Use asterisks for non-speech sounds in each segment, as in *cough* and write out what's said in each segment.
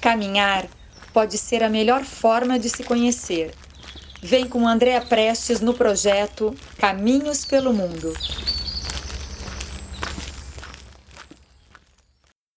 Caminhar pode ser a melhor forma de se conhecer. Vem com Andréa Prestes no projeto Caminhos pelo Mundo.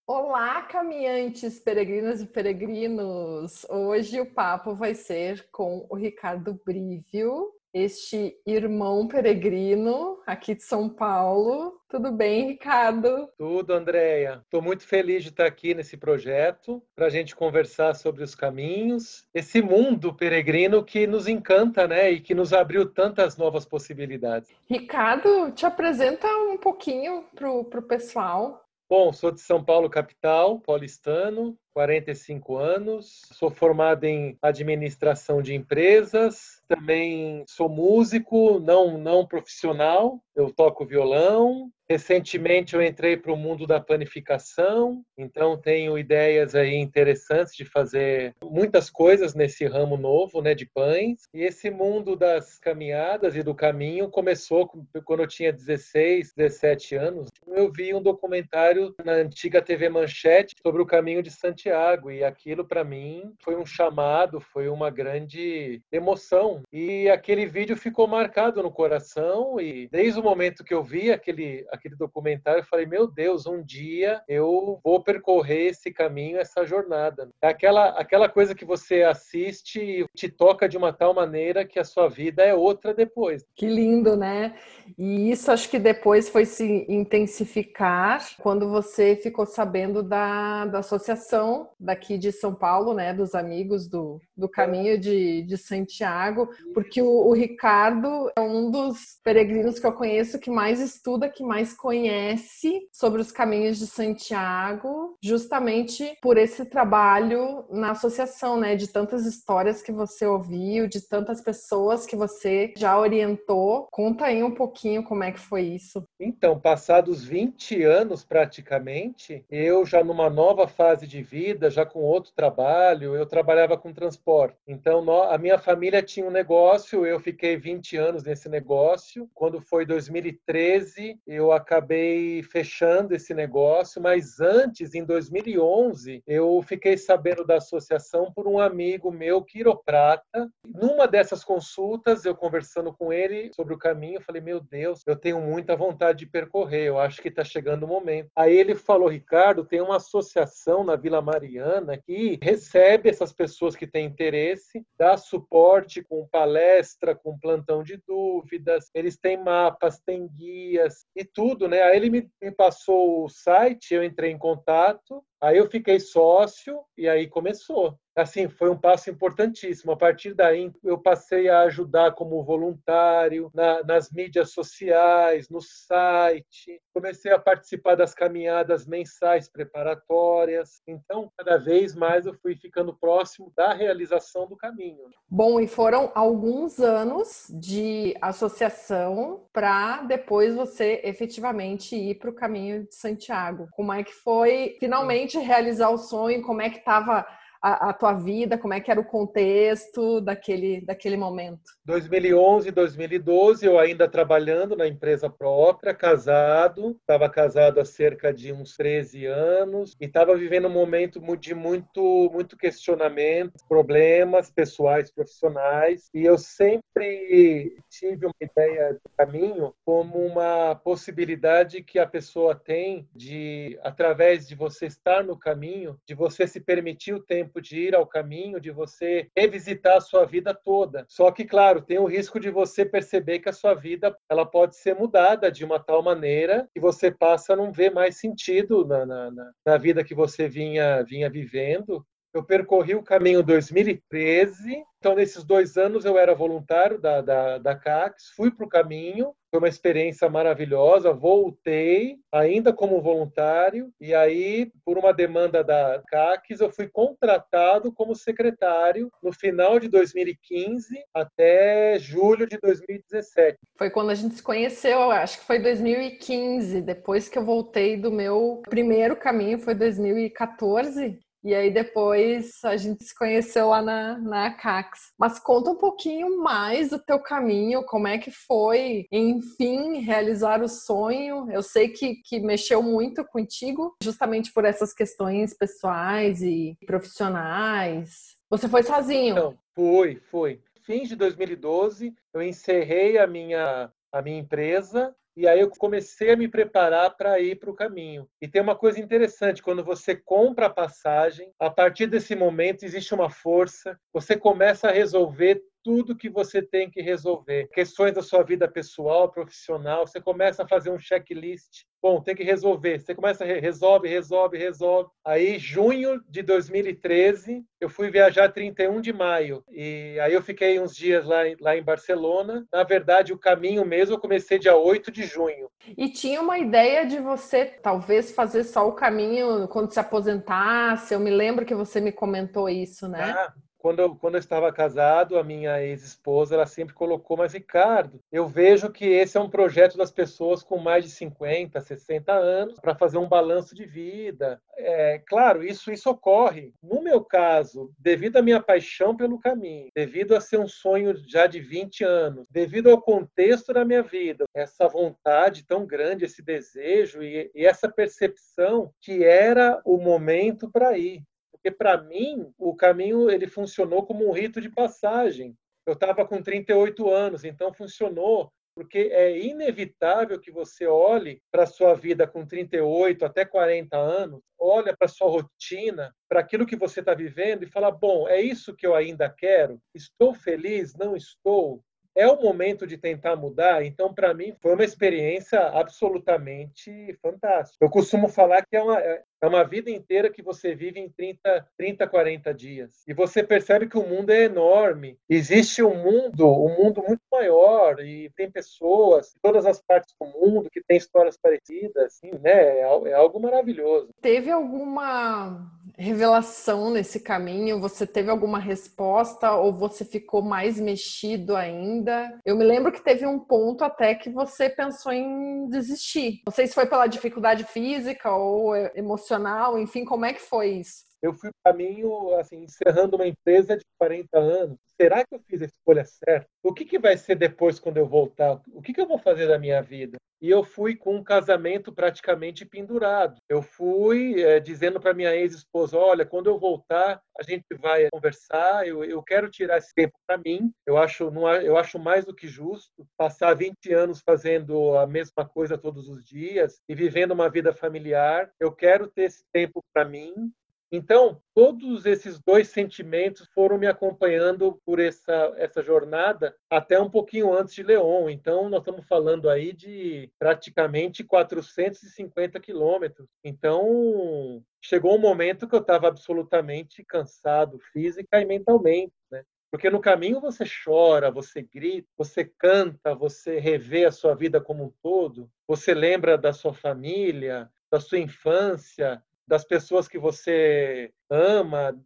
Olá, caminhantes, peregrinas e peregrinos! Hoje o papo vai ser com o Ricardo Brívio, este irmão peregrino aqui de São Paulo. Tudo bem, Ricardo? Tudo, Andréia. Estou muito feliz de estar aqui nesse projeto para a gente conversar sobre os caminhos, esse mundo peregrino que nos encanta, né? E que nos abriu tantas novas possibilidades. Ricardo, te apresenta um pouquinho para o pessoal. Bom, sou de São Paulo, capital, paulistano, 45 anos, sou formado em administração de empresas, também sou músico, não não profissional, eu toco violão. Recentemente eu entrei para o mundo da panificação, então tenho ideias aí interessantes de fazer muitas coisas nesse ramo novo, né, de pães. E esse mundo das caminhadas e do caminho começou quando eu tinha 16, 17 anos. Eu vi um documentário na antiga TV Manchete sobre o caminho de Santiago e aquilo para mim foi um chamado, foi uma grande emoção. E aquele vídeo ficou marcado no coração e desde o momento que eu vi aquele aquele documentário, eu falei, meu Deus, um dia eu vou percorrer esse caminho, essa jornada. É aquela, aquela coisa que você assiste e te toca de uma tal maneira que a sua vida é outra depois. Que lindo, né? E isso acho que depois foi se intensificar quando você ficou sabendo da, da associação daqui de São Paulo, né? Dos amigos do, do caminho de, de Santiago, porque o, o Ricardo é um dos peregrinos que eu conheço que mais estuda, que mais conhece sobre os caminhos de Santiago, justamente por esse trabalho na associação, né? De tantas histórias que você ouviu, de tantas pessoas que você já orientou. Conta aí um pouquinho como é que foi isso. Então, passados 20 anos praticamente, eu já numa nova fase de vida, já com outro trabalho, eu trabalhava com transporte. Então, a minha família tinha um negócio, eu fiquei 20 anos nesse negócio. Quando foi 2013, eu acabei fechando esse negócio, mas antes, em 2011, eu fiquei sabendo da associação por um amigo meu, quiroprata. Numa dessas consultas, eu conversando com ele sobre o caminho, eu falei: Meu Deus, eu tenho muita vontade de percorrer, eu acho que está chegando o momento. Aí ele falou: Ricardo, tem uma associação na Vila Mariana que recebe essas pessoas que têm interesse, dá suporte com palestra, com plantão de dúvidas, eles têm mapas, têm guias e tudo tudo, né? Aí ele me, me passou o site, eu entrei em contato, aí eu fiquei sócio e aí começou assim, foi um passo importantíssimo. A partir daí, eu passei a ajudar como voluntário na, nas mídias sociais, no site. Comecei a participar das caminhadas mensais preparatórias. Então, cada vez mais eu fui ficando próximo da realização do caminho. Bom, e foram alguns anos de associação para depois você efetivamente ir para o caminho de Santiago. Como é que foi finalmente realizar o sonho? Como é que estava a, a, tua vida, como é que era o contexto daquele, daquele momento? 2011, 2012, eu ainda trabalhando na empresa própria, casado, estava casado há cerca de uns 13 anos e estava vivendo um momento de muito, muito questionamento, problemas pessoais, profissionais, e eu sempre tive uma ideia do caminho como uma possibilidade que a pessoa tem de, através de você estar no caminho, de você se permitir o tempo tempo de ir ao caminho, de você revisitar a sua vida toda. Só que, claro, tem o risco de você perceber que a sua vida ela pode ser mudada de uma tal maneira que você passa a não ver mais sentido na, na, na vida que você vinha, vinha vivendo. Eu percorri o caminho 2013, então nesses dois anos eu era voluntário da, da, da CACS, fui para o caminho, foi uma experiência maravilhosa. Voltei ainda como voluntário e aí, por uma demanda da CACs, eu fui contratado como secretário no final de 2015 até julho de 2017. Foi quando a gente se conheceu, acho que foi 2015, depois que eu voltei do meu primeiro caminho, foi 2014. E aí depois a gente se conheceu lá na, na Cax. Mas conta um pouquinho mais do teu caminho, como é que foi, enfim, realizar o sonho. Eu sei que, que mexeu muito contigo, justamente por essas questões pessoais e profissionais. Você foi sozinho? Não, fui, fui. Fim de 2012, eu encerrei a minha, a minha empresa e aí eu comecei a me preparar para ir para o caminho. E tem uma coisa interessante, quando você compra a passagem, a partir desse momento existe uma força, você começa a resolver tudo que você tem que resolver. Questões da sua vida pessoal, profissional, você começa a fazer um checklist. Bom, tem que resolver. Você começa a resolve, resolve, resolve. Aí, junho de 2013, eu fui viajar 31 de maio. E aí eu fiquei uns dias lá, lá em Barcelona. Na verdade, o caminho mesmo eu comecei dia 8 de junho. E tinha uma ideia de você talvez fazer só o caminho quando se aposentasse. Eu me lembro que você me comentou isso, né? Ah, quando eu, quando eu estava casado, a minha ex-esposa, ela sempre colocou, mas Ricardo, eu vejo que esse é um projeto das pessoas com mais de 50, 60 anos para fazer um balanço de vida. É, claro, isso, isso ocorre. No meu caso, devido à minha paixão pelo caminho, devido a ser um sonho já de 20 anos, devido ao contexto da minha vida, essa vontade tão grande, esse desejo e, e essa percepção que era o momento para ir. Porque para mim o caminho ele funcionou como um rito de passagem. Eu estava com 38 anos, então funcionou porque é inevitável que você olhe para a sua vida com 38 até 40 anos, olha para a sua rotina, para aquilo que você está vivendo e fala: bom, é isso que eu ainda quero? Estou feliz? Não estou? É o momento de tentar mudar. Então, para mim, foi uma experiência absolutamente fantástica. Eu costumo falar que é uma, é, é uma vida inteira que você vive em 30, 30, 40 dias. E você percebe que o mundo é enorme. Existe um mundo, um mundo muito maior e tem pessoas, todas as partes do mundo que têm histórias parecidas, assim, né? É, é algo maravilhoso. Teve alguma revelação nesse caminho? Você teve alguma resposta ou você ficou mais mexido ainda? Eu me lembro que teve um ponto até que você pensou em desistir. Não sei se foi pela dificuldade física ou emocional, enfim, como é que foi isso? Eu fui o caminho, assim, encerrando uma empresa de 40 anos. Será que eu fiz a escolha certa? O que, que vai ser depois quando eu voltar? O que, que eu vou fazer da minha vida? E eu fui com um casamento praticamente pendurado. Eu fui é, dizendo para minha ex-esposa: olha, quando eu voltar, a gente vai conversar. Eu, eu quero tirar esse tempo para mim. Eu acho, não, eu acho mais do que justo passar 20 anos fazendo a mesma coisa todos os dias e vivendo uma vida familiar. Eu quero ter esse tempo para mim. Então, todos esses dois sentimentos foram me acompanhando por essa, essa jornada até um pouquinho antes de León. Então, nós estamos falando aí de praticamente 450 quilômetros. Então, chegou um momento que eu estava absolutamente cansado, física e mentalmente, né? Porque no caminho você chora, você grita, você canta, você revê a sua vida como um todo, você lembra da sua família, da sua infância, das pessoas que você ama,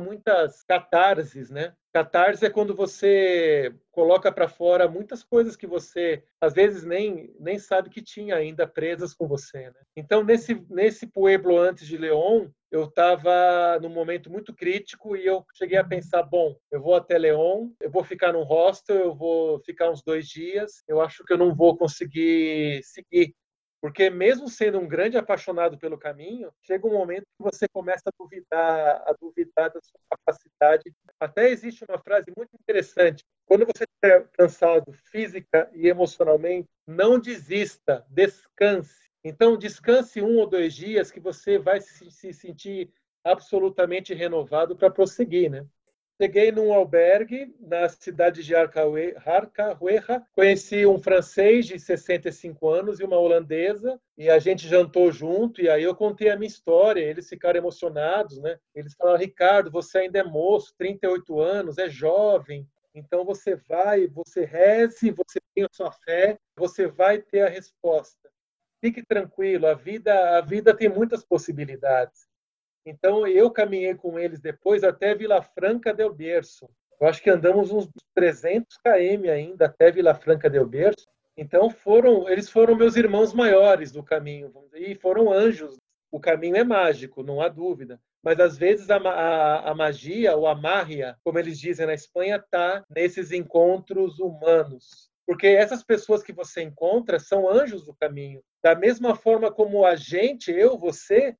muitas catarses, né? Catarse é quando você coloca para fora muitas coisas que você às vezes nem nem sabe que tinha ainda presas com você, né? Então nesse nesse pueblo antes de León, eu estava num momento muito crítico e eu cheguei a pensar, bom, eu vou até León, eu vou ficar num hostel, eu vou ficar uns dois dias, eu acho que eu não vou conseguir seguir porque mesmo sendo um grande apaixonado pelo caminho, chega um momento que você começa a duvidar, a duvidar da sua capacidade. Até existe uma frase muito interessante: quando você estiver cansado física e emocionalmente, não desista, descanse. Então, descanse um ou dois dias que você vai se sentir absolutamente renovado para prosseguir, né? Cheguei num albergue na cidade de Arcahueja, conheci um francês de 65 anos e uma holandesa, e a gente jantou junto, e aí eu contei a minha história, eles ficaram emocionados, né? Eles falaram, Ricardo, você ainda é moço, 38 anos, é jovem, então você vai, você reze, você tem a sua fé, você vai ter a resposta. Fique tranquilo, a vida, a vida tem muitas possibilidades. Então, eu caminhei com eles depois até Vila Franca del Berço. Eu acho que andamos uns 300 km ainda até Vila Franca del Berço. Então, foram, eles foram meus irmãos maiores do caminho, e foram anjos. O caminho é mágico, não há dúvida. mas às vezes a, a, a magia, ou a mágia, como eles dizem na Espanha, está nesses encontros humanos. Porque essas pessoas que você encontra são anjos do caminho. Da mesma forma como a gente, eu, você,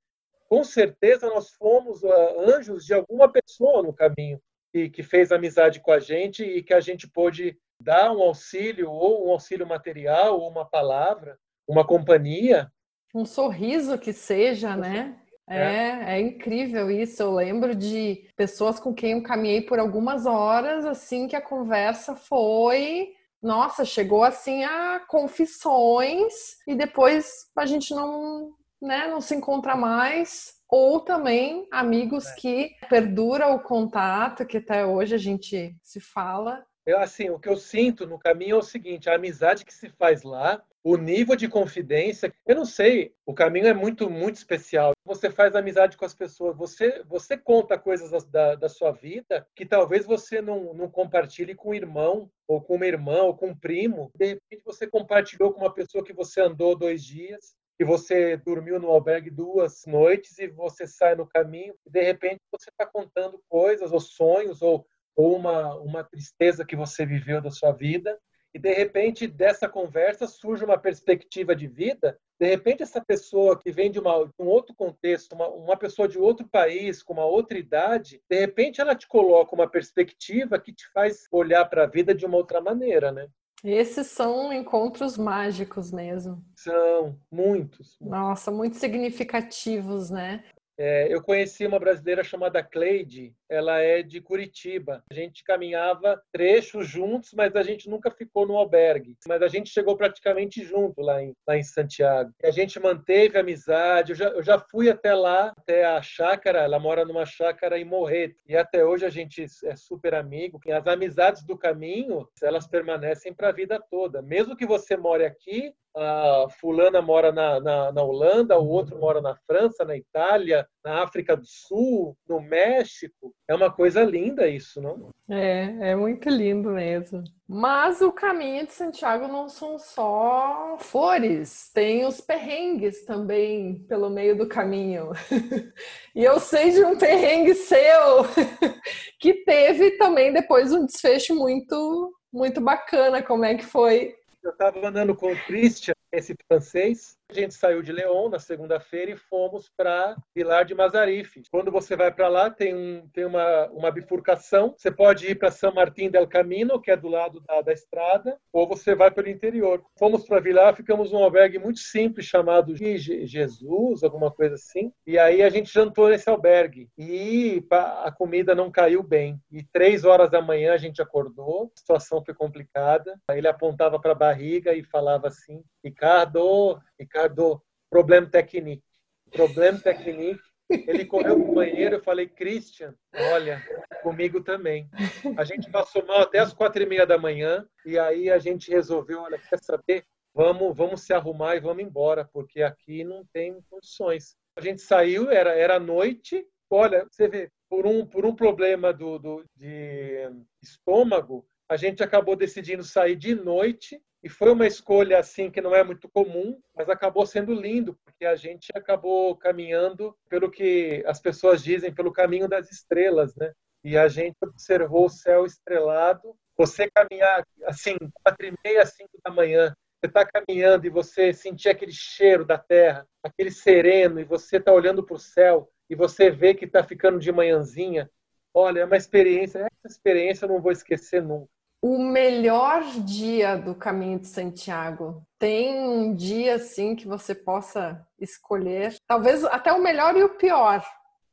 com certeza nós fomos uh, anjos de alguma pessoa no caminho e que fez amizade com a gente e que a gente pôde dar um auxílio, ou um auxílio material, ou uma palavra, uma companhia. Um sorriso que seja, né? É. é, é incrível isso. Eu lembro de pessoas com quem eu caminhei por algumas horas, assim, que a conversa foi nossa, chegou assim a confissões e depois a gente não, né, não se encontra mais. Ou também amigos é. que perdura o contato, que até hoje a gente se fala. Eu, assim, o que eu sinto no caminho é o seguinte: a amizade que se faz lá, o nível de confidência, eu não sei, o caminho é muito, muito especial. Você faz amizade com as pessoas, você, você conta coisas da, da sua vida que talvez você não, não compartilhe com um irmão, ou com uma irmã, ou com um primo. De repente você compartilhou com uma pessoa que você andou dois dias, que você dormiu no albergue duas noites e você sai no caminho, e de repente você está contando coisas, ou sonhos, ou ou uma, uma tristeza que você viveu da sua vida, e de repente dessa conversa surge uma perspectiva de vida. De repente, essa pessoa que vem de, uma, de um outro contexto, uma, uma pessoa de outro país, com uma outra idade, de repente ela te coloca uma perspectiva que te faz olhar para a vida de uma outra maneira, né? Esses são encontros mágicos mesmo. São, muitos. Nossa, muito significativos, né? É, eu conheci uma brasileira chamada Cleide, ela é de Curitiba. A gente caminhava trechos juntos, mas a gente nunca ficou no albergue. Mas a gente chegou praticamente junto lá em, lá em Santiago. A gente manteve amizade. Eu já, eu já fui até lá, até a chácara. Ela mora numa chácara em Morreto. E até hoje a gente é super amigo. As amizades do caminho, elas permanecem para a vida toda. Mesmo que você more aqui, a fulana mora na, na, na, Holanda, o outro mora na França, na Itália, na África do Sul, no México. É uma coisa linda isso, não? É, é muito lindo mesmo. Mas o caminho de Santiago não são só flores, tem os perrengues também pelo meio do caminho. *laughs* e eu sei de um perrengue seu *laughs* que teve também depois um desfecho muito muito bacana. Como é que foi eu estava andando com o Christian, esse francês, a gente saiu de León na segunda-feira e fomos para Vilar de Mazarife. Quando você vai para lá, tem, um, tem uma, uma bifurcação. Você pode ir para São Martín del Camino, que é do lado da, da estrada, ou você vai pelo interior. Fomos para Vilar, ficamos num albergue muito simples chamado Jesus, alguma coisa assim. E aí a gente jantou nesse albergue. E a comida não caiu bem. E três horas da manhã a gente acordou, a situação foi complicada. Ele apontava para a barriga e falava assim: Ricardo, Ricardo, problema técnico. Problema técnico. Ele correu para o banheiro, eu falei, Christian, olha, comigo também. A gente passou mal até as quatro e meia da manhã, e aí a gente resolveu, olha, quer saber? Vamos, vamos se arrumar e vamos embora, porque aqui não tem condições. A gente saiu, era, era noite, olha, você vê, por um, por um problema do, do, de estômago, a gente acabou decidindo sair de noite e foi uma escolha assim que não é muito comum, mas acabou sendo lindo, porque a gente acabou caminhando pelo que as pessoas dizem, pelo caminho das estrelas, né? E a gente observou o céu estrelado. Você caminhar assim, quatro e meia, cinco da manhã, você está caminhando e você sentir aquele cheiro da terra, aquele sereno, e você está olhando para o céu e você vê que está ficando de manhãzinha. Olha, é uma experiência, essa experiência eu não vou esquecer nunca o melhor dia do caminho de Santiago? Tem um dia assim que você possa escolher? Talvez até o melhor e o pior.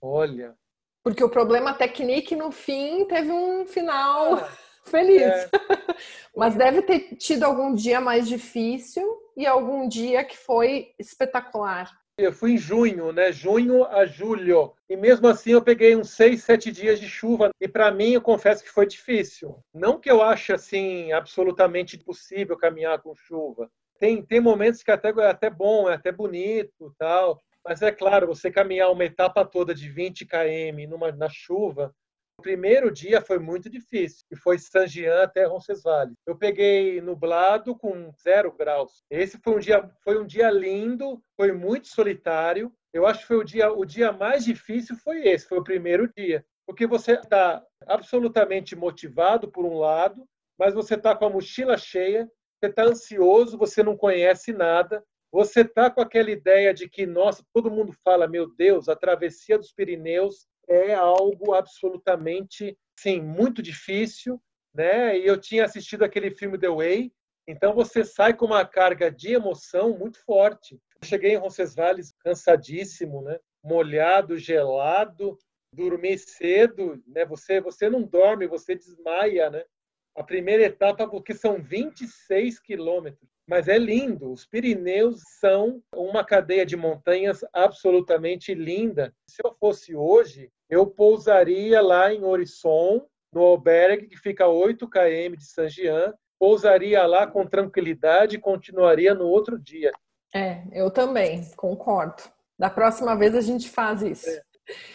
Olha. Porque o problema técnico no fim teve um final ah, *laughs* feliz. É. *laughs* Mas deve ter tido algum dia mais difícil e algum dia que foi espetacular. Eu fui em junho, né? Junho a julho. E mesmo assim eu peguei uns seis, sete dias de chuva. E para mim, eu confesso que foi difícil. Não que eu ache assim absolutamente impossível caminhar com chuva. Tem, tem momentos que até é até bom, é até bonito, tal. Mas é claro, você caminhar uma etapa toda de 20 km numa, na chuva, primeiro dia foi muito difícil, e foi Saint-Jean até Roncesvalles. Eu peguei nublado com zero graus. Esse foi um dia, foi um dia lindo, foi muito solitário. Eu acho que foi o dia, o dia mais difícil foi esse, foi o primeiro dia, porque você está absolutamente motivado por um lado, mas você está com a mochila cheia, você está ansioso, você não conhece nada, você está com aquela ideia de que, nossa, todo mundo fala, meu Deus, a travessia dos Pirineus é algo absolutamente, sim, muito difícil, né? E eu tinha assistido aquele filme The Way, então você sai com uma carga de emoção muito forte. Eu cheguei em Roncesvalles cansadíssimo, né? Molhado, gelado, dormi cedo, né? Você você não dorme, você desmaia, né? A primeira etapa porque são 26 quilômetros mas é lindo. Os Pirineus são uma cadeia de montanhas absolutamente linda. Se eu fosse hoje, eu pousaria lá em Orisson, no albergue que fica a 8 km de Saint-Jean, pousaria lá com tranquilidade e continuaria no outro dia. É, eu também, concordo. Da próxima vez a gente faz isso. É.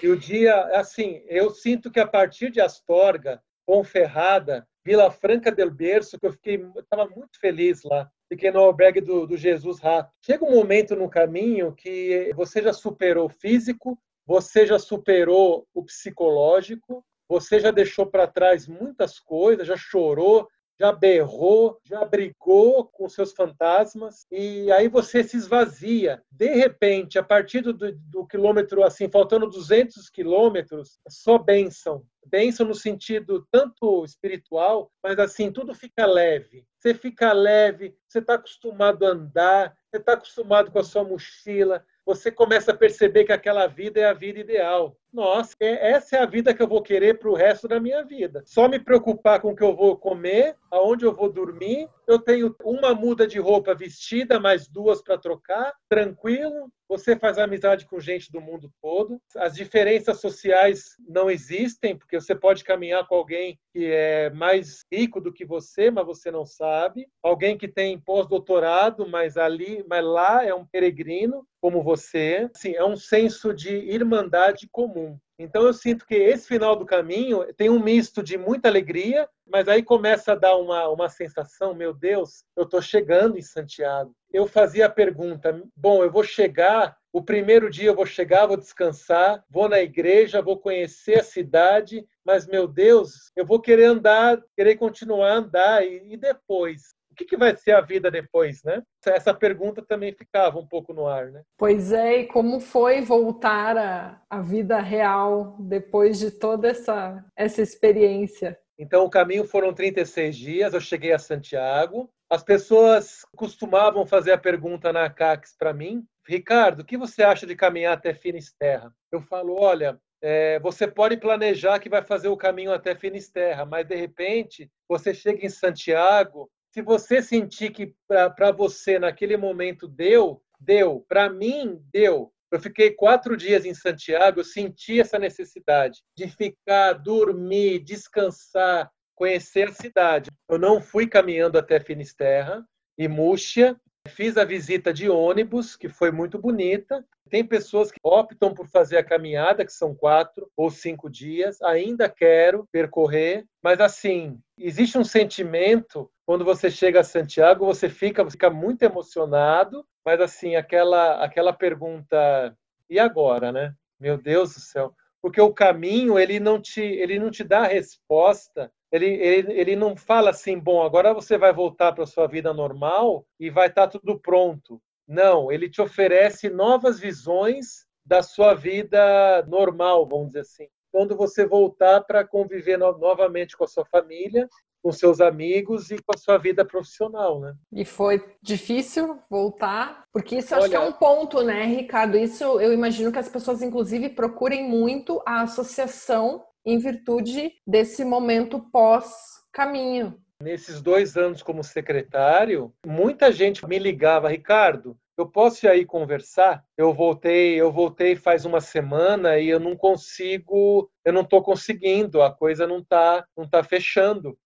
E o dia, assim, eu sinto que a partir de Astorga, Ponferrada, Vila Franca del Berço, que eu fiquei, estava muito feliz lá fiquei no albergue do, do Jesus Rato. Chega um momento no caminho que você já superou o físico, você já superou o psicológico, você já deixou para trás muitas coisas, já chorou, já berrou, já brigou com seus fantasmas e aí você se esvazia. De repente, a partir do, do quilômetro, assim, faltando 200 quilômetros, só bênção. Bênção no sentido tanto espiritual, mas assim, tudo fica leve. Você fica leve, você está acostumado a andar, você está acostumado com a sua mochila, você começa a perceber que aquela vida é a vida ideal. Nossa, é, essa é a vida que eu vou querer para o resto da minha vida. Só me preocupar com o que eu vou comer, aonde eu vou dormir. Eu tenho uma muda de roupa vestida, mais duas para trocar, tranquilo. Você faz amizade com gente do mundo todo. As diferenças sociais não existem, porque você pode caminhar com alguém que é mais rico do que você, mas você não sabe. Alguém que tem pós-doutorado, mas ali, mas lá é um peregrino como você. Assim, é um senso de irmandade comum. Então eu sinto que esse final do caminho tem um misto de muita alegria, mas aí começa a dar uma, uma sensação, meu Deus, eu estou chegando em Santiago. Eu fazia a pergunta, bom, eu vou chegar, o primeiro dia eu vou chegar, vou descansar, vou na igreja, vou conhecer a cidade, mas meu Deus, eu vou querer andar, querer continuar a andar, e, e depois? Que, que vai ser a vida depois, né? Essa pergunta também ficava um pouco no ar, né? Pois é, e como foi voltar à, à vida real depois de toda essa, essa experiência? Então, o caminho foram 36 dias, eu cheguei a Santiago. As pessoas costumavam fazer a pergunta na CAX para mim, Ricardo, o que você acha de caminhar até Finisterra? Eu falo, olha, é, você pode planejar que vai fazer o caminho até Finisterra, mas de repente você chega em Santiago se você sentir que para você naquele momento deu, deu. Para mim, deu. Eu fiquei quatro dias em Santiago, eu senti essa necessidade de ficar, dormir, descansar, conhecer a cidade. Eu não fui caminhando até Finisterra e Múrcia, fiz a visita de ônibus, que foi muito bonita. Tem pessoas que optam por fazer a caminhada, que são quatro ou cinco dias. Ainda quero percorrer, mas assim, existe um sentimento quando você chega a Santiago, você fica, fica muito emocionado, mas assim, aquela aquela pergunta, e agora, né? Meu Deus do céu. Porque o caminho, ele não te ele não te dá a resposta. Ele, ele, ele não fala assim, bom, agora você vai voltar para a sua vida normal e vai estar tá tudo pronto. Não, ele te oferece novas visões da sua vida normal, vamos dizer assim. Quando você voltar para conviver no, novamente com a sua família com seus amigos e com a sua vida profissional, né? E foi difícil voltar, porque isso Olha, acho que é um ponto, né, Ricardo? Isso eu imagino que as pessoas, inclusive, procurem muito a associação em virtude desse momento pós-caminho. Nesses dois anos como secretário, muita gente me ligava, Ricardo, eu posso ir aí conversar? Eu voltei, eu voltei faz uma semana e eu não consigo, eu não estou conseguindo, a coisa não está, não tá fechando.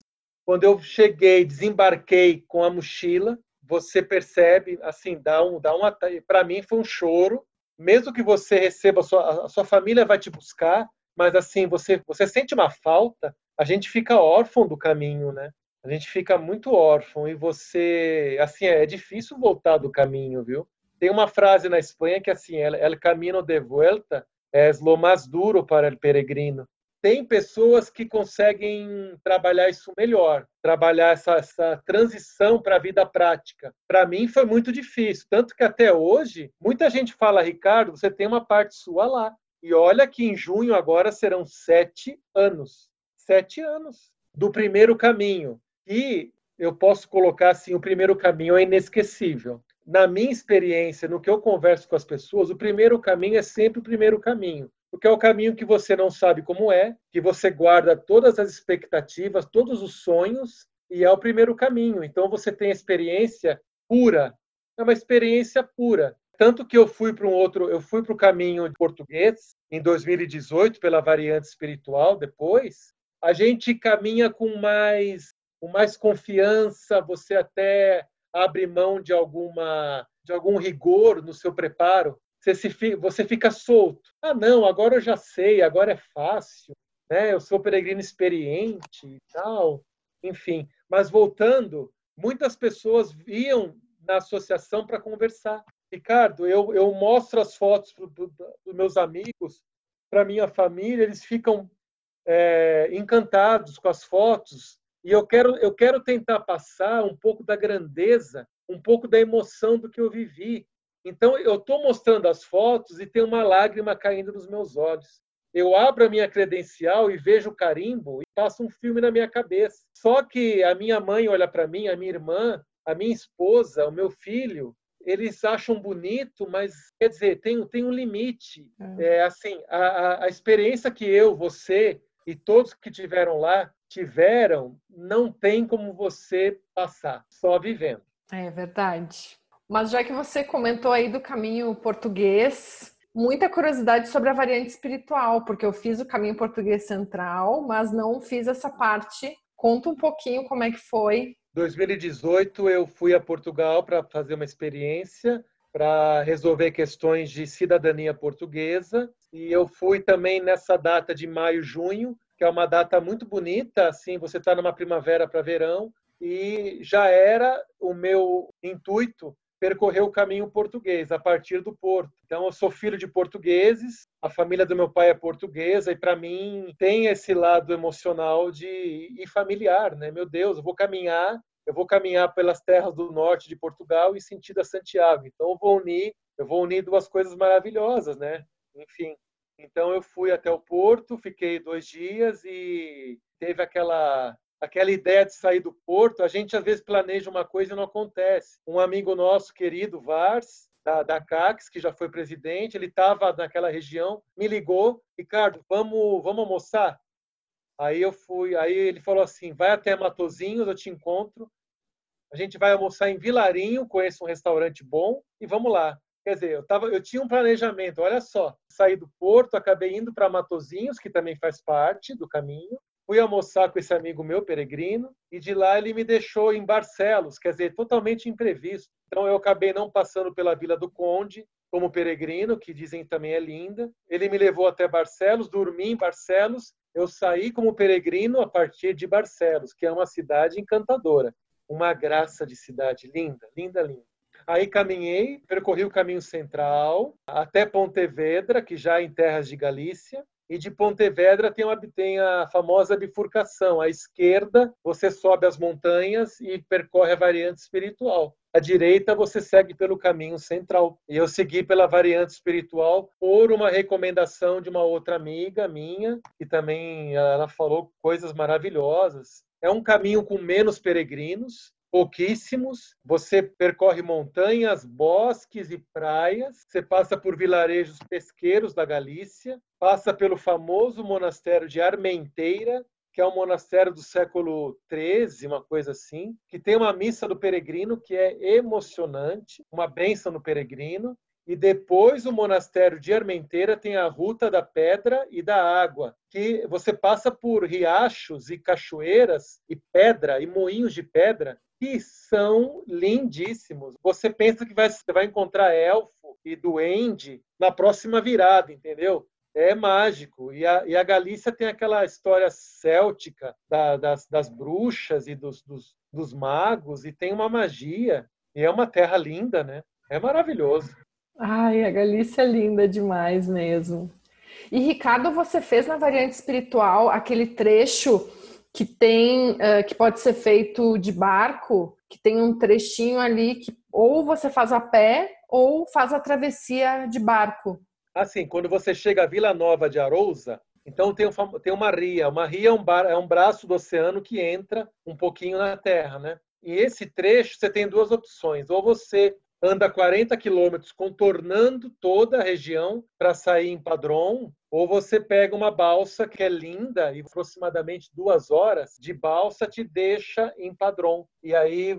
Quando eu cheguei, desembarquei com a mochila, você percebe, assim, dá um, dá uma, para mim foi um choro. Mesmo que você receba, a sua, a sua família vai te buscar, mas assim, você, você sente uma falta, a gente fica órfão do caminho, né? A gente fica muito órfão e você, assim, é difícil voltar do caminho, viu? Tem uma frase na Espanha que assim, el, el camino de vuelta es lo más duro para el peregrino. Tem pessoas que conseguem trabalhar isso melhor, trabalhar essa, essa transição para a vida prática. Para mim foi muito difícil, tanto que até hoje muita gente fala, Ricardo, você tem uma parte sua lá. E olha que em junho agora serão sete anos, sete anos do primeiro caminho. E eu posso colocar assim, o primeiro caminho é inesquecível. Na minha experiência, no que eu converso com as pessoas, o primeiro caminho é sempre o primeiro caminho porque é o caminho que você não sabe como é, que você guarda todas as expectativas, todos os sonhos, e é o primeiro caminho. Então você tem a experiência pura, é uma experiência pura. Tanto que eu fui para um outro, eu fui para o caminho de português em 2018 pela variante espiritual. Depois a gente caminha com mais, com mais confiança. Você até abre mão de alguma, de algum rigor no seu preparo você, se, você fica solto. Ah, não, agora eu já sei, agora é fácil, né? Eu sou peregrino experiente e tal. Enfim, mas voltando, muitas pessoas iam na associação para conversar. Ricardo, eu, eu mostro as fotos dos meus amigos, para minha família, eles ficam é, encantados com as fotos e eu quero, eu quero tentar passar um pouco da grandeza, um pouco da emoção do que eu vivi. Então, eu estou mostrando as fotos e tem uma lágrima caindo nos meus olhos. Eu abro a minha credencial e vejo o carimbo e passa um filme na minha cabeça. Só que a minha mãe olha para mim, a minha irmã, a minha esposa, o meu filho, eles acham bonito, mas quer dizer, tem, tem um limite. É, é assim, a, a experiência que eu, você e todos que tiveram lá tiveram, não tem como você passar, só vivendo. É verdade. Mas já que você comentou aí do caminho português, muita curiosidade sobre a variante espiritual, porque eu fiz o caminho português central, mas não fiz essa parte. Conta um pouquinho como é que foi. 2018 eu fui a Portugal para fazer uma experiência para resolver questões de cidadania portuguesa. E eu fui também nessa data de maio junho que é uma data muito bonita assim você está numa primavera para verão e já era o meu intuito percorreu o caminho português a partir do Porto. Então, eu sou filho de portugueses, a família do meu pai é portuguesa e para mim tem esse lado emocional de e familiar, né? Meu Deus, eu vou caminhar, eu vou caminhar pelas terras do norte de Portugal e sentido a Santiago. Então, eu vou unir, eu vou unir duas coisas maravilhosas, né? Enfim. Então, eu fui até o Porto, fiquei dois dias e teve aquela aquela ideia de sair do porto, a gente às vezes planeja uma coisa e não acontece. Um amigo nosso querido, Vars, da, da CACS, que já foi presidente, ele estava naquela região, me ligou, Ricardo, vamos, vamos almoçar? Aí eu fui, aí ele falou assim, vai até Matozinhos, eu te encontro, a gente vai almoçar em Vilarinho, conheço um restaurante bom e vamos lá. Quer dizer, eu, tava, eu tinha um planejamento, olha só, saí do Porto, acabei indo para Matozinhos, que também faz parte do caminho, fui almoçar com esse amigo meu, peregrino, e de lá ele me deixou em Barcelos, quer dizer, totalmente imprevisto. Então eu acabei não passando pela Vila do Conde como peregrino, que dizem também é linda. Ele me levou até Barcelos, dormi em Barcelos. Eu saí como peregrino a partir de Barcelos, que é uma cidade encantadora, uma graça de cidade linda, linda, linda. Aí caminhei, percorri o caminho central até Pontevedra, que já é em terras de Galícia. E de Pontevedra tem, uma, tem a famosa bifurcação. À esquerda, você sobe as montanhas e percorre a variante espiritual. À direita, você segue pelo caminho central. E eu segui pela variante espiritual por uma recomendação de uma outra amiga minha, que também ela falou coisas maravilhosas. É um caminho com menos peregrinos, pouquíssimos. Você percorre montanhas, bosques e praias. Você passa por vilarejos pesqueiros da Galícia, passa pelo famoso monastério de Armenteira, que é um monastério do século XIII, uma coisa assim, que tem uma missa do peregrino que é emocionante, uma bênção no peregrino. E depois o monastério de Armenteira tem a Ruta da Pedra e da Água, que você passa por riachos e cachoeiras e pedra e moinhos de pedra que são lindíssimos. Você pensa que vai, você vai encontrar elfo e duende na próxima virada, entendeu? É mágico. E a, e a Galícia tem aquela história céltica da, das, das bruxas e dos, dos, dos magos, e tem uma magia. E é uma terra linda, né? É maravilhoso. Ai, a Galícia é linda demais mesmo. E Ricardo, você fez na variante espiritual aquele trecho que tem, uh, que pode ser feito de barco, que tem um trechinho ali que ou você faz a pé ou faz a travessia de barco. Assim, quando você chega à Vila Nova de Arousa, então tem, tem uma ria. Uma ria é um, bar, é um braço do oceano que entra um pouquinho na terra, né? E esse trecho você tem duas opções. Ou você anda 40 quilômetros contornando toda a região para sair em Padrão, ou você pega uma balsa que é linda e aproximadamente duas horas de balsa te deixa em Padrão. E aí,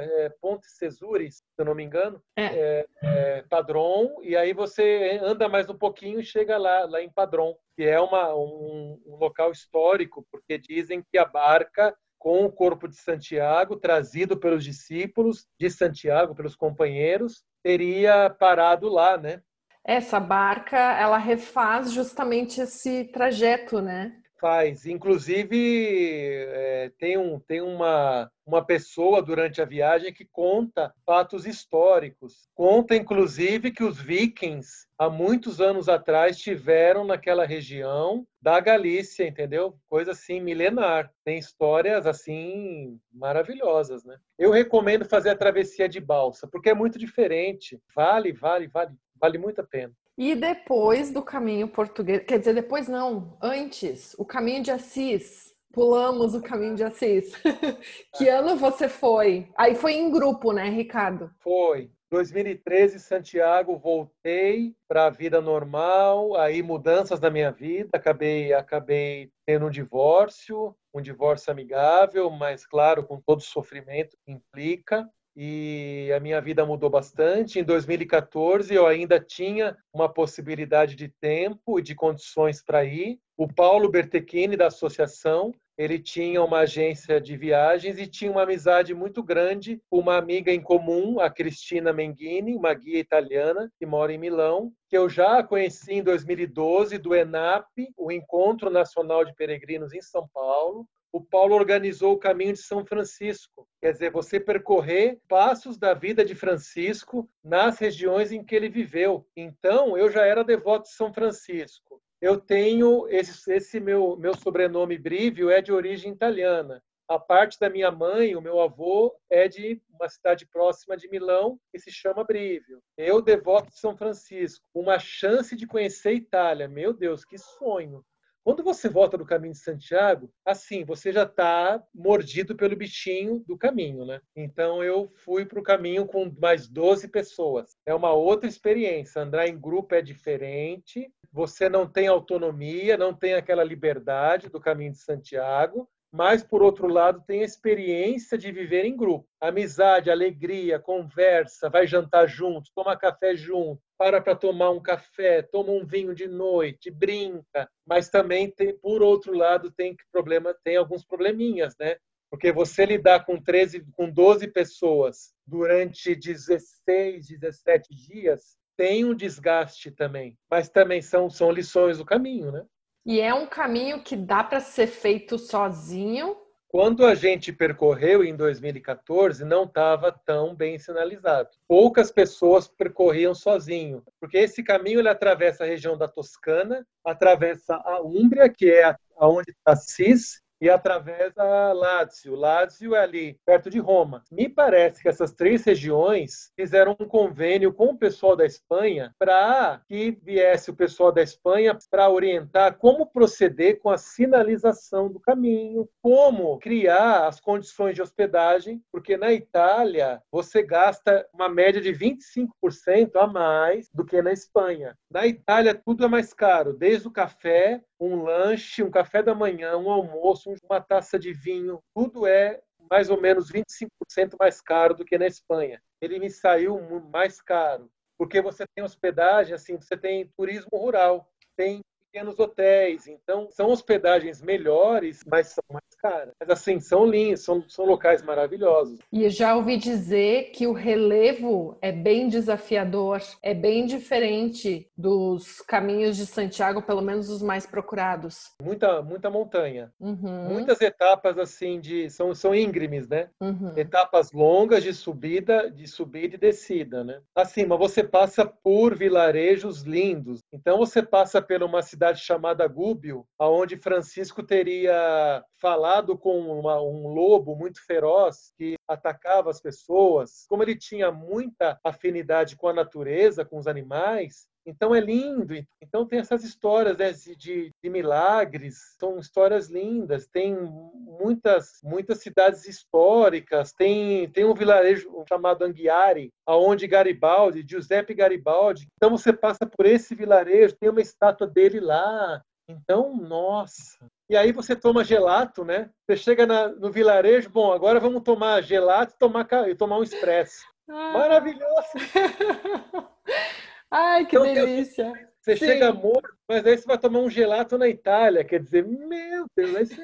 é Ponte Cesures, se eu não me engano, é. É, é Padrão, e aí você anda mais um pouquinho e chega lá, lá em Padrão, que é uma, um, um local histórico, porque dizem que a barca com o corpo de Santiago, trazido pelos discípulos de Santiago, pelos companheiros, teria parado lá, né? Essa barca, ela refaz justamente esse trajeto, né? Faz. Inclusive, é, tem, um, tem uma, uma pessoa durante a viagem que conta fatos históricos. Conta, inclusive, que os vikings, há muitos anos atrás, tiveram naquela região da Galícia, entendeu? Coisa assim, milenar. Tem histórias, assim, maravilhosas, né? Eu recomendo fazer a travessia de balsa, porque é muito diferente. Vale, vale, vale, vale muito a pena. E depois do caminho português, quer dizer, depois não, antes, o caminho de Assis. Pulamos o caminho de Assis. *laughs* que ano você foi? Aí foi em grupo, né, Ricardo? Foi. 2013, Santiago, voltei para a vida normal, aí mudanças na minha vida, acabei, acabei tendo um divórcio, um divórcio amigável, mas claro, com todo o sofrimento que implica e a minha vida mudou bastante. Em 2014, eu ainda tinha uma possibilidade de tempo e de condições para ir. O Paulo Bertechini, da associação, ele tinha uma agência de viagens e tinha uma amizade muito grande com uma amiga em comum, a Cristina Menghini, uma guia italiana que mora em Milão, que eu já conheci em 2012 do ENAP, o Encontro Nacional de Peregrinos em São Paulo o Paulo organizou o caminho de São Francisco. Quer dizer, você percorrer passos da vida de Francisco nas regiões em que ele viveu. Então, eu já era devoto de São Francisco. Eu tenho esse, esse meu, meu sobrenome Brívio é de origem italiana. A parte da minha mãe, o meu avô, é de uma cidade próxima de Milão que se chama Brívio. Eu, devoto de São Francisco, uma chance de conhecer Itália. Meu Deus, que sonho! Quando você volta do caminho de Santiago, assim, você já está mordido pelo bichinho do caminho, né? Então eu fui para o caminho com mais 12 pessoas. É uma outra experiência. Andar em grupo é diferente. Você não tem autonomia, não tem aquela liberdade do caminho de Santiago mas por outro lado tem a experiência de viver em grupo. Amizade, alegria, conversa, vai jantar junto, toma café junto, para para tomar um café, toma um vinho de noite, brinca, mas também tem, por outro lado tem problema, tem alguns probleminhas, né? Porque você lidar com 13, com 12 pessoas durante 16, 17 dias tem um desgaste também, mas também são são lições do caminho, né? E é um caminho que dá para ser feito sozinho. Quando a gente percorreu em 2014, não estava tão bem sinalizado. Poucas pessoas percorriam sozinho, porque esse caminho ele atravessa a região da Toscana, atravessa a Úmbria, que é aonde está Cis, e através a Lácio. Lácio é ali, perto de Roma. Me parece que essas três regiões fizeram um convênio com o pessoal da Espanha para que viesse o pessoal da Espanha para orientar como proceder com a sinalização do caminho, como criar as condições de hospedagem, porque na Itália você gasta uma média de 25% a mais do que na Espanha. Na Itália tudo é mais caro, desde o café um lanche, um café da manhã, um almoço, uma taça de vinho, tudo é mais ou menos 25% mais caro do que na Espanha. Ele me saiu mais caro, porque você tem hospedagem, assim, você tem turismo rural, tem pequenos hotéis. Então, são hospedagens melhores, mas são mais caras. Mas, assim, são lindos, são, são locais maravilhosos. E já ouvi dizer que o relevo é bem desafiador, é bem diferente dos caminhos de Santiago, pelo menos os mais procurados. Muita, muita montanha. Uhum. Muitas etapas, assim, de são, são íngremes, né? Uhum. Etapas longas de subida, de subida e descida, né? Mas você passa por vilarejos lindos. Então, você passa por uma cidade chamada Gúbio, aonde Francisco teria falado com uma, um lobo muito feroz que atacava as pessoas. Como ele tinha muita afinidade com a natureza, com os animais, então é lindo. Então tem essas histórias né, de, de, milagres, são histórias lindas. Tem muitas muitas cidades históricas. Tem tem um vilarejo chamado Anghiari, aonde Garibaldi, Giuseppe Garibaldi. Então você passa por esse vilarejo, tem uma estátua dele lá. Então, nossa. E aí você toma gelato, né? Você chega na, no vilarejo, bom, agora vamos tomar gelato e tomar, e tomar um expresso. Ah. Maravilhoso! *laughs* Ai, que então, delícia! Você Sim. chega morto, mas aí você vai tomar um gelato na Itália. Quer dizer, meu Deus, aí você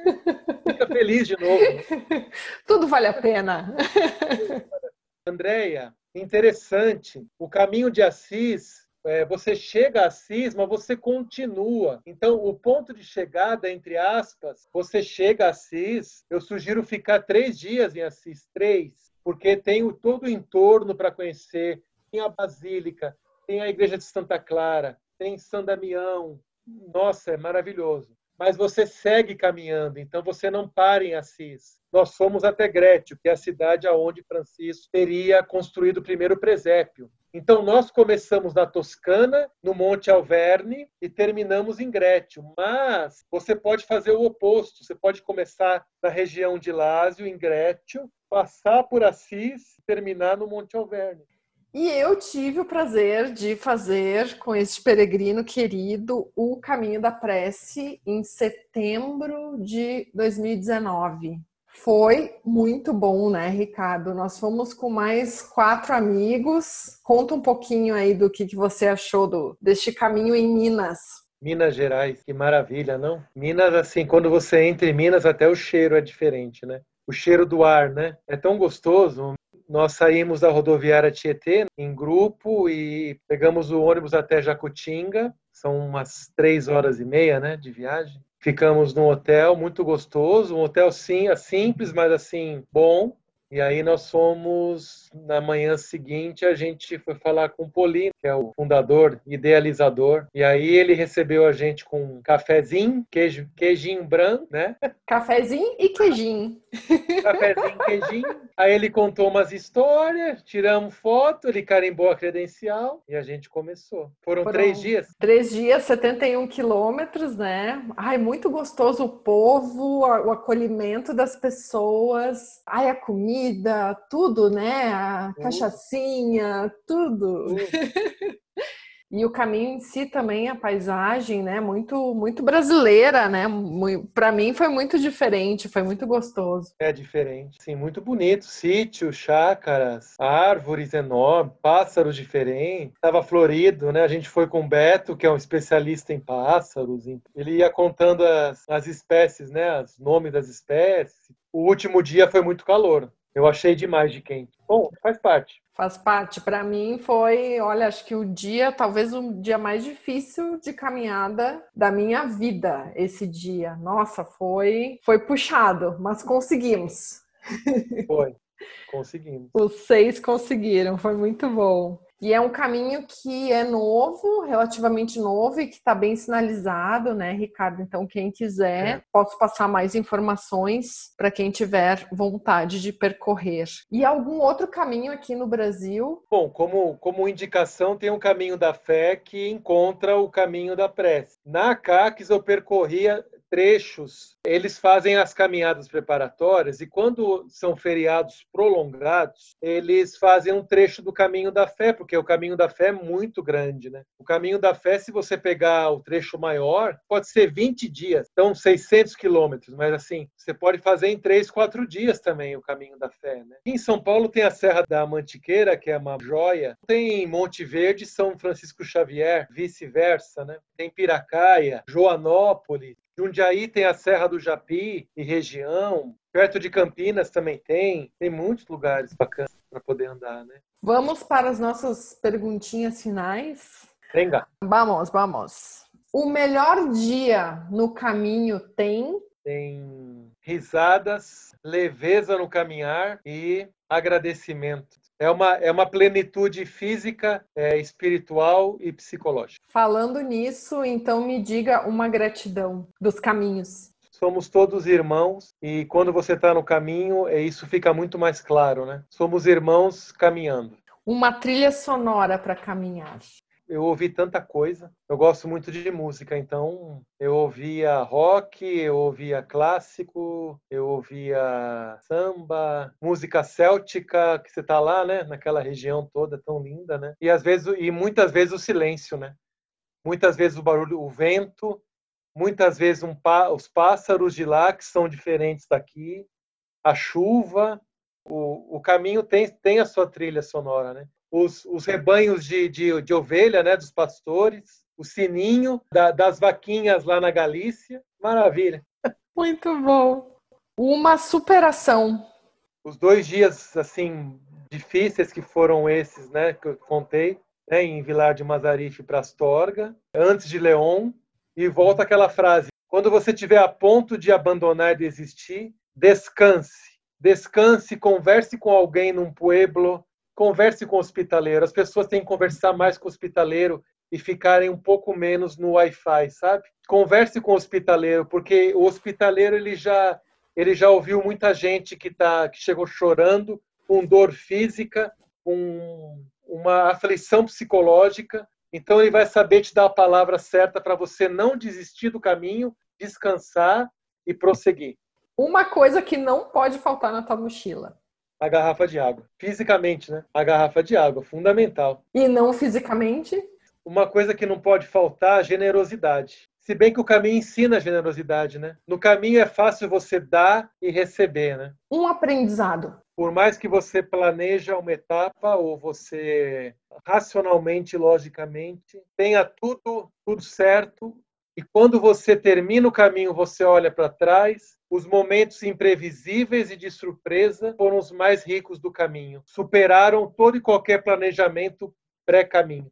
fica feliz de novo. *laughs* Tudo vale a pena. *laughs* Andréia, interessante. O caminho de Assis, é, você chega a Assis, mas você continua. Então, o ponto de chegada, entre aspas, você chega a Assis, eu sugiro ficar três dias em Assis, três, porque tem todo o entorno para conhecer. Tem a Basílica, tem a igreja de Santa Clara, tem São Damião. Nossa, é maravilhoso. Mas você segue caminhando, então você não para em Assis. Nós fomos até Grétio, que é a cidade aonde Francisco teria construído o primeiro presépio. Então nós começamos na Toscana, no Monte Alverne e terminamos em Grétio. Mas você pode fazer o oposto. Você pode começar na região de Lásio, em Grétio, passar por Assis terminar no Monte Alverne. E eu tive o prazer de fazer com este peregrino querido o Caminho da Prece em setembro de 2019. Foi muito bom, né, Ricardo? Nós fomos com mais quatro amigos. Conta um pouquinho aí do que, que você achou do, deste caminho em Minas. Minas Gerais, que maravilha, não? Minas, assim, quando você entra em Minas, até o cheiro é diferente, né? O cheiro do ar, né? É tão gostoso nós saímos da rodoviária Tietê em grupo e pegamos o ônibus até Jacutinga. São umas três horas e meia, né, de viagem. Ficamos num hotel muito gostoso, um hotel sim, simples, mas assim bom. E aí nós fomos, na manhã seguinte, a gente foi falar com o Polino, que é o fundador, idealizador. E aí ele recebeu a gente com um cafezinho, queijo, queijinho branco, né? Cafezinho e queijinho. Cafezinho, queijinho. Aí ele contou umas histórias, tiramos foto, ele carimbou a credencial e a gente começou. Foram, Foram três dias? Três dias, 71 quilômetros, né? Ai, muito gostoso o povo, o acolhimento das pessoas. Ai, a comida comida, tudo, né? A cachaçinha, tudo. e o caminho em si também, a paisagem, né? Muito, muito brasileira, né? Para mim foi muito diferente, foi muito gostoso. É diferente, sim, muito bonito. Sítio, chácaras, árvores enormes, pássaros diferentes. Tava florido, né? A gente foi com o Beto, que é um especialista em pássaros. Ele ia contando as, as espécies, né? Os nomes das espécies. O último dia foi muito calor. Eu achei demais de quente. Bom, faz parte. Faz parte. Para mim foi, olha, acho que o dia, talvez o dia mais difícil de caminhada da minha vida esse dia. Nossa, foi, foi puxado, mas conseguimos. Foi. Conseguimos. Os seis conseguiram, foi muito bom. E é um caminho que é novo, relativamente novo e que está bem sinalizado, né, Ricardo? Então, quem quiser, é. posso passar mais informações para quem tiver vontade de percorrer. E algum outro caminho aqui no Brasil? Bom, como, como indicação, tem um caminho da fé que encontra o caminho da prece. Na CACs, eu percorria trechos, eles fazem as caminhadas preparatórias e quando são feriados prolongados, eles fazem um trecho do caminho da fé, porque o caminho da fé é muito grande, né? O caminho da fé, se você pegar o trecho maior, pode ser 20 dias, então 600 quilômetros, mas assim, você pode fazer em 3, 4 dias também o caminho da fé, né? Em São Paulo tem a Serra da Mantiqueira, que é uma joia, tem Monte Verde, São Francisco Xavier, vice-versa, né? Tem Piracaia, Joanópolis, Jundiaí tem a Serra do Japi e região. Perto de Campinas também tem. Tem muitos lugares bacanas para poder andar, né? Vamos para as nossas perguntinhas finais. Venga. Vamos, vamos. O melhor dia no caminho tem? Tem risadas, leveza no caminhar e agradecimento. É uma, é uma plenitude física, é, espiritual e psicológica. Falando nisso, então me diga uma gratidão dos caminhos. Somos todos irmãos e quando você está no caminho, é, isso fica muito mais claro, né? Somos irmãos caminhando. Uma trilha sonora para caminhar eu ouvi tanta coisa. Eu gosto muito de música, então eu ouvia rock, eu ouvia clássico, eu ouvia samba, música céltica, que você tá lá, né, naquela região toda tão linda, né? E às vezes e muitas vezes o silêncio, né? Muitas vezes o barulho, o vento, muitas vezes um os pássaros de lá que são diferentes daqui, a chuva, o, o caminho tem, tem a sua trilha sonora, né? Os, os rebanhos de, de, de, ovelha, né, dos pastores, o sininho da, das vaquinhas lá na Galícia. Maravilha. Muito bom. Uma superação. Os dois dias, assim, difíceis que foram esses, né, que eu contei, né, em Vilar de Mazarife para Astorga, antes de León, e volta aquela frase: quando você estiver a ponto de abandonar e desistir, descanse. Descanse, converse com alguém num pueblo, converse com o hospitaleiro. As pessoas têm que conversar mais com o hospitaleiro e ficarem um pouco menos no Wi-Fi, sabe? Converse com o hospitaleiro, porque o hospitaleiro ele já ele já ouviu muita gente que tá que chegou chorando, com dor física, com uma aflição psicológica. Então ele vai saber te dar a palavra certa para você não desistir do caminho, descansar e prosseguir. Uma coisa que não pode faltar na tua mochila a garrafa de água. Fisicamente, né? A garrafa de água, fundamental. E não fisicamente? Uma coisa que não pode faltar, generosidade. Se bem que o caminho ensina a generosidade, né? No caminho é fácil você dar e receber, né? Um aprendizado. Por mais que você planeja uma etapa ou você racionalmente, logicamente, tenha tudo tudo certo e quando você termina o caminho, você olha para trás, os momentos imprevisíveis e de surpresa foram os mais ricos do caminho. Superaram todo e qualquer planejamento pré-caminho.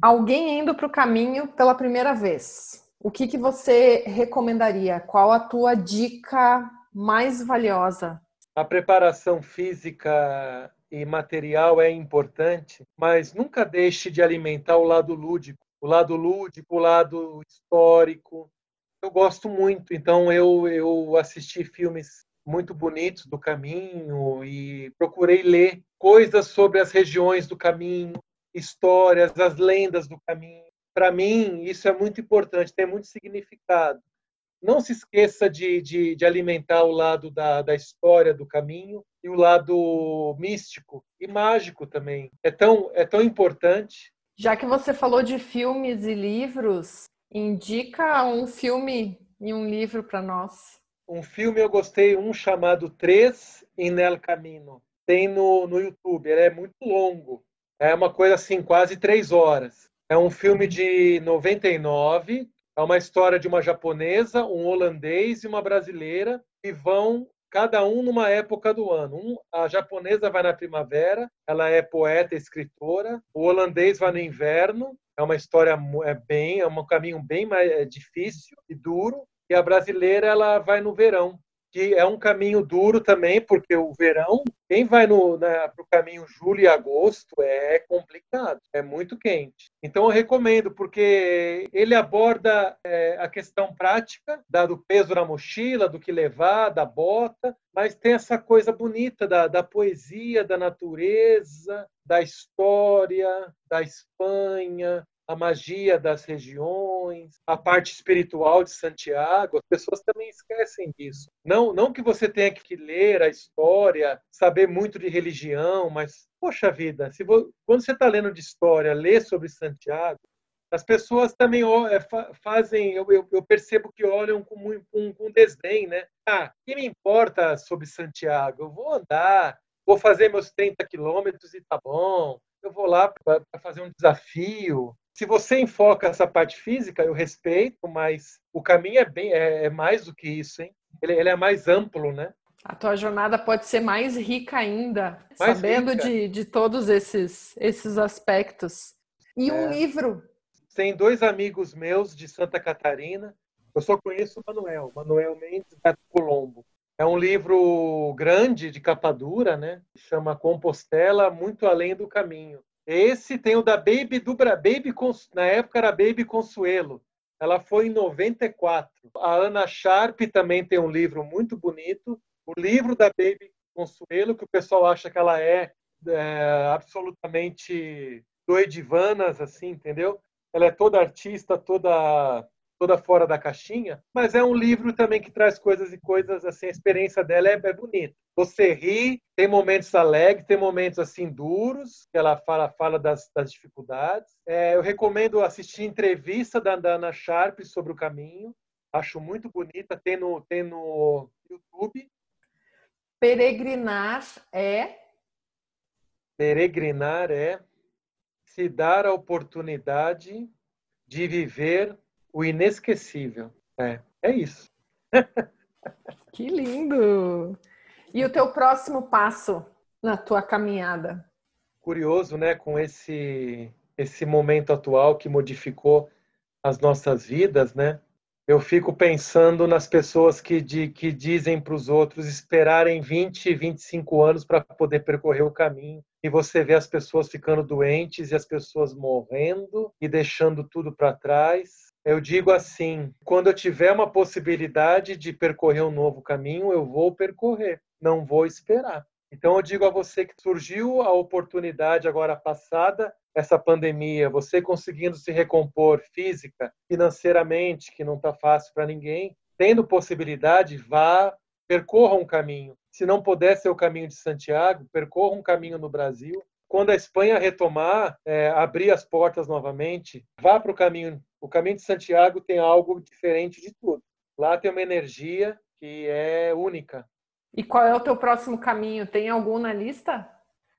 Alguém indo para o caminho pela primeira vez, o que, que você recomendaria? Qual a tua dica mais valiosa? A preparação física e material é importante, mas nunca deixe de alimentar o lado lúdico, o lado lúdico, o lado histórico, eu gosto muito, então eu, eu assisti filmes muito bonitos do caminho e procurei ler coisas sobre as regiões do caminho, histórias, as lendas do caminho. Para mim, isso é muito importante, tem muito significado. Não se esqueça de, de, de alimentar o lado da, da história do caminho e o lado místico e mágico também. É tão, é tão importante. Já que você falou de filmes e livros, Indica um filme e um livro para nós. Um filme eu gostei, um chamado Três em El Camino. Tem no, no YouTube, ele é muito longo. É uma coisa assim, quase três horas. É um filme de 99. É uma história de uma japonesa, um holandês e uma brasileira que vão cada um numa época do ano. Um, a japonesa vai na primavera, ela é poeta, escritora. O holandês vai no inverno é uma história é bem, é um caminho bem mais é difícil e duro. E a brasileira ela vai no verão, que é um caminho duro também, porque o verão, quem vai para o caminho julho e agosto é complicado, é muito quente. Então eu recomendo, porque ele aborda é, a questão prática, do peso na mochila, do que levar, da bota, mas tem essa coisa bonita da, da poesia, da natureza, da história, da Espanha, a magia das regiões a parte espiritual de Santiago, as pessoas também esquecem disso. Não, não que você tenha que ler a história, saber muito de religião, mas poxa vida, se vo, quando você está lendo de história, lê sobre Santiago, as pessoas também é, fazem, eu, eu, percebo que olham com, com, com desdém, né? Ah, que me importa sobre Santiago? Eu vou andar, vou fazer meus 30 quilômetros e tá bom. Eu vou lá para fazer um desafio. Se você enfoca essa parte física, eu respeito, mas o caminho é bem é, é mais do que isso, hein? Ele, ele, é mais amplo, né? A tua jornada pode ser mais rica ainda, mais sabendo rica. De, de todos esses, esses aspectos. E é. um livro tem dois amigos meus de Santa Catarina. Eu só conheço o Manuel, Manuel Mendes da Colombo. É um livro grande de capa dura, né? Chama Compostela Muito Além do Caminho. Esse tem o da Baby do Baby na época era Baby Consuelo. Ela foi em 94. A Ana Sharp também tem um livro muito bonito. O livro da Baby Consuelo, que o pessoal acha que ela é, é absolutamente doidivanas, assim, entendeu? ela é toda artista, toda toda fora da caixinha, mas é um livro também que traz coisas e coisas assim, a experiência dela é, é bonita. Você ri, tem momentos alegres, tem momentos assim duros, que ela fala fala das, das dificuldades. É, eu recomendo assistir entrevista da, da Ana Sharp sobre o caminho, acho muito bonita, tem no, tem no YouTube. Peregrinar é Peregrinar é se dar a oportunidade de viver o inesquecível. É, é isso. *laughs* que lindo! E o teu próximo passo na tua caminhada? Curioso, né, com esse esse momento atual que modificou as nossas vidas, né? Eu fico pensando nas pessoas que, de, que dizem para os outros esperarem 20, 25 anos para poder percorrer o caminho e você vê as pessoas ficando doentes e as pessoas morrendo e deixando tudo para trás. Eu digo assim: quando eu tiver uma possibilidade de percorrer um novo caminho, eu vou percorrer, não vou esperar. Então eu digo a você que surgiu a oportunidade agora passada, essa pandemia, você conseguindo se recompor física, financeiramente, que não está fácil para ninguém, tendo possibilidade, vá, percorra um caminho se não puder ser o caminho de Santiago, percorra um caminho no Brasil. Quando a Espanha retomar, é, abrir as portas novamente, vá para o caminho. O caminho de Santiago tem algo diferente de tudo. Lá tem uma energia que é única. E qual é o teu próximo caminho? Tem algum na lista?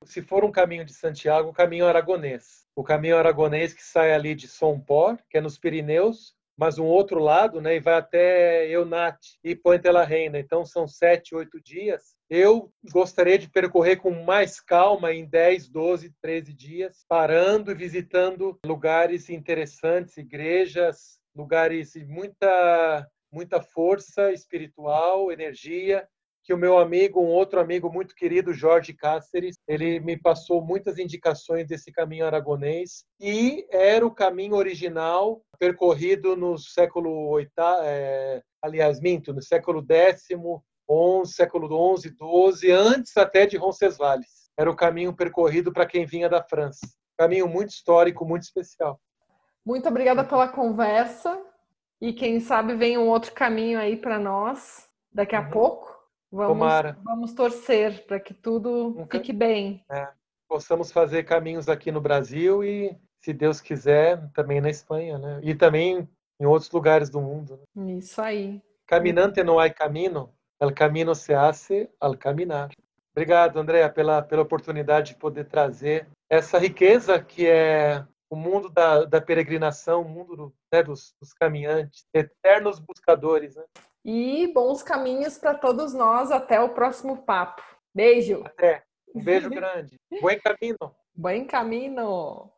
Se for um caminho de Santiago, o caminho aragonês. O caminho aragonês que sai ali de Sompor, que é nos Pirineus, mas um outro lado, né, e vai até Eunat e Puente la Reina. Então são sete, oito dias. Eu gostaria de percorrer com mais calma em 10, 12, 13 dias, parando e visitando lugares interessantes, igrejas, lugares de muita muita força espiritual, energia que o meu amigo, um outro amigo muito querido, Jorge Cáceres, ele me passou muitas indicações desse caminho aragonês e era o caminho original percorrido no século oitavo, é, aliás, minto, no século décimo, onze, século onze, doze, antes até de Roncesvalles. Era o caminho percorrido para quem vinha da França. Caminho muito histórico, muito especial. Muito obrigada pela conversa e quem sabe vem um outro caminho aí para nós daqui a uhum. pouco. Vamos, vamos torcer para que tudo fique bem. É, possamos fazer caminhos aqui no Brasil e, se Deus quiser, também na Espanha, né? E também em outros lugares do mundo. Né? Isso aí. Caminante não há caminho, el camino se hace al caminar. Obrigado, Andréa, pela, pela oportunidade de poder trazer essa riqueza que é o mundo da, da peregrinação, o mundo do, né, dos, dos, caminhantes, eternos buscadores. Né? E bons caminhos para todos nós. Até o próximo papo. Beijo. Até. Um beijo *laughs* grande. Buen caminho. Buen caminho.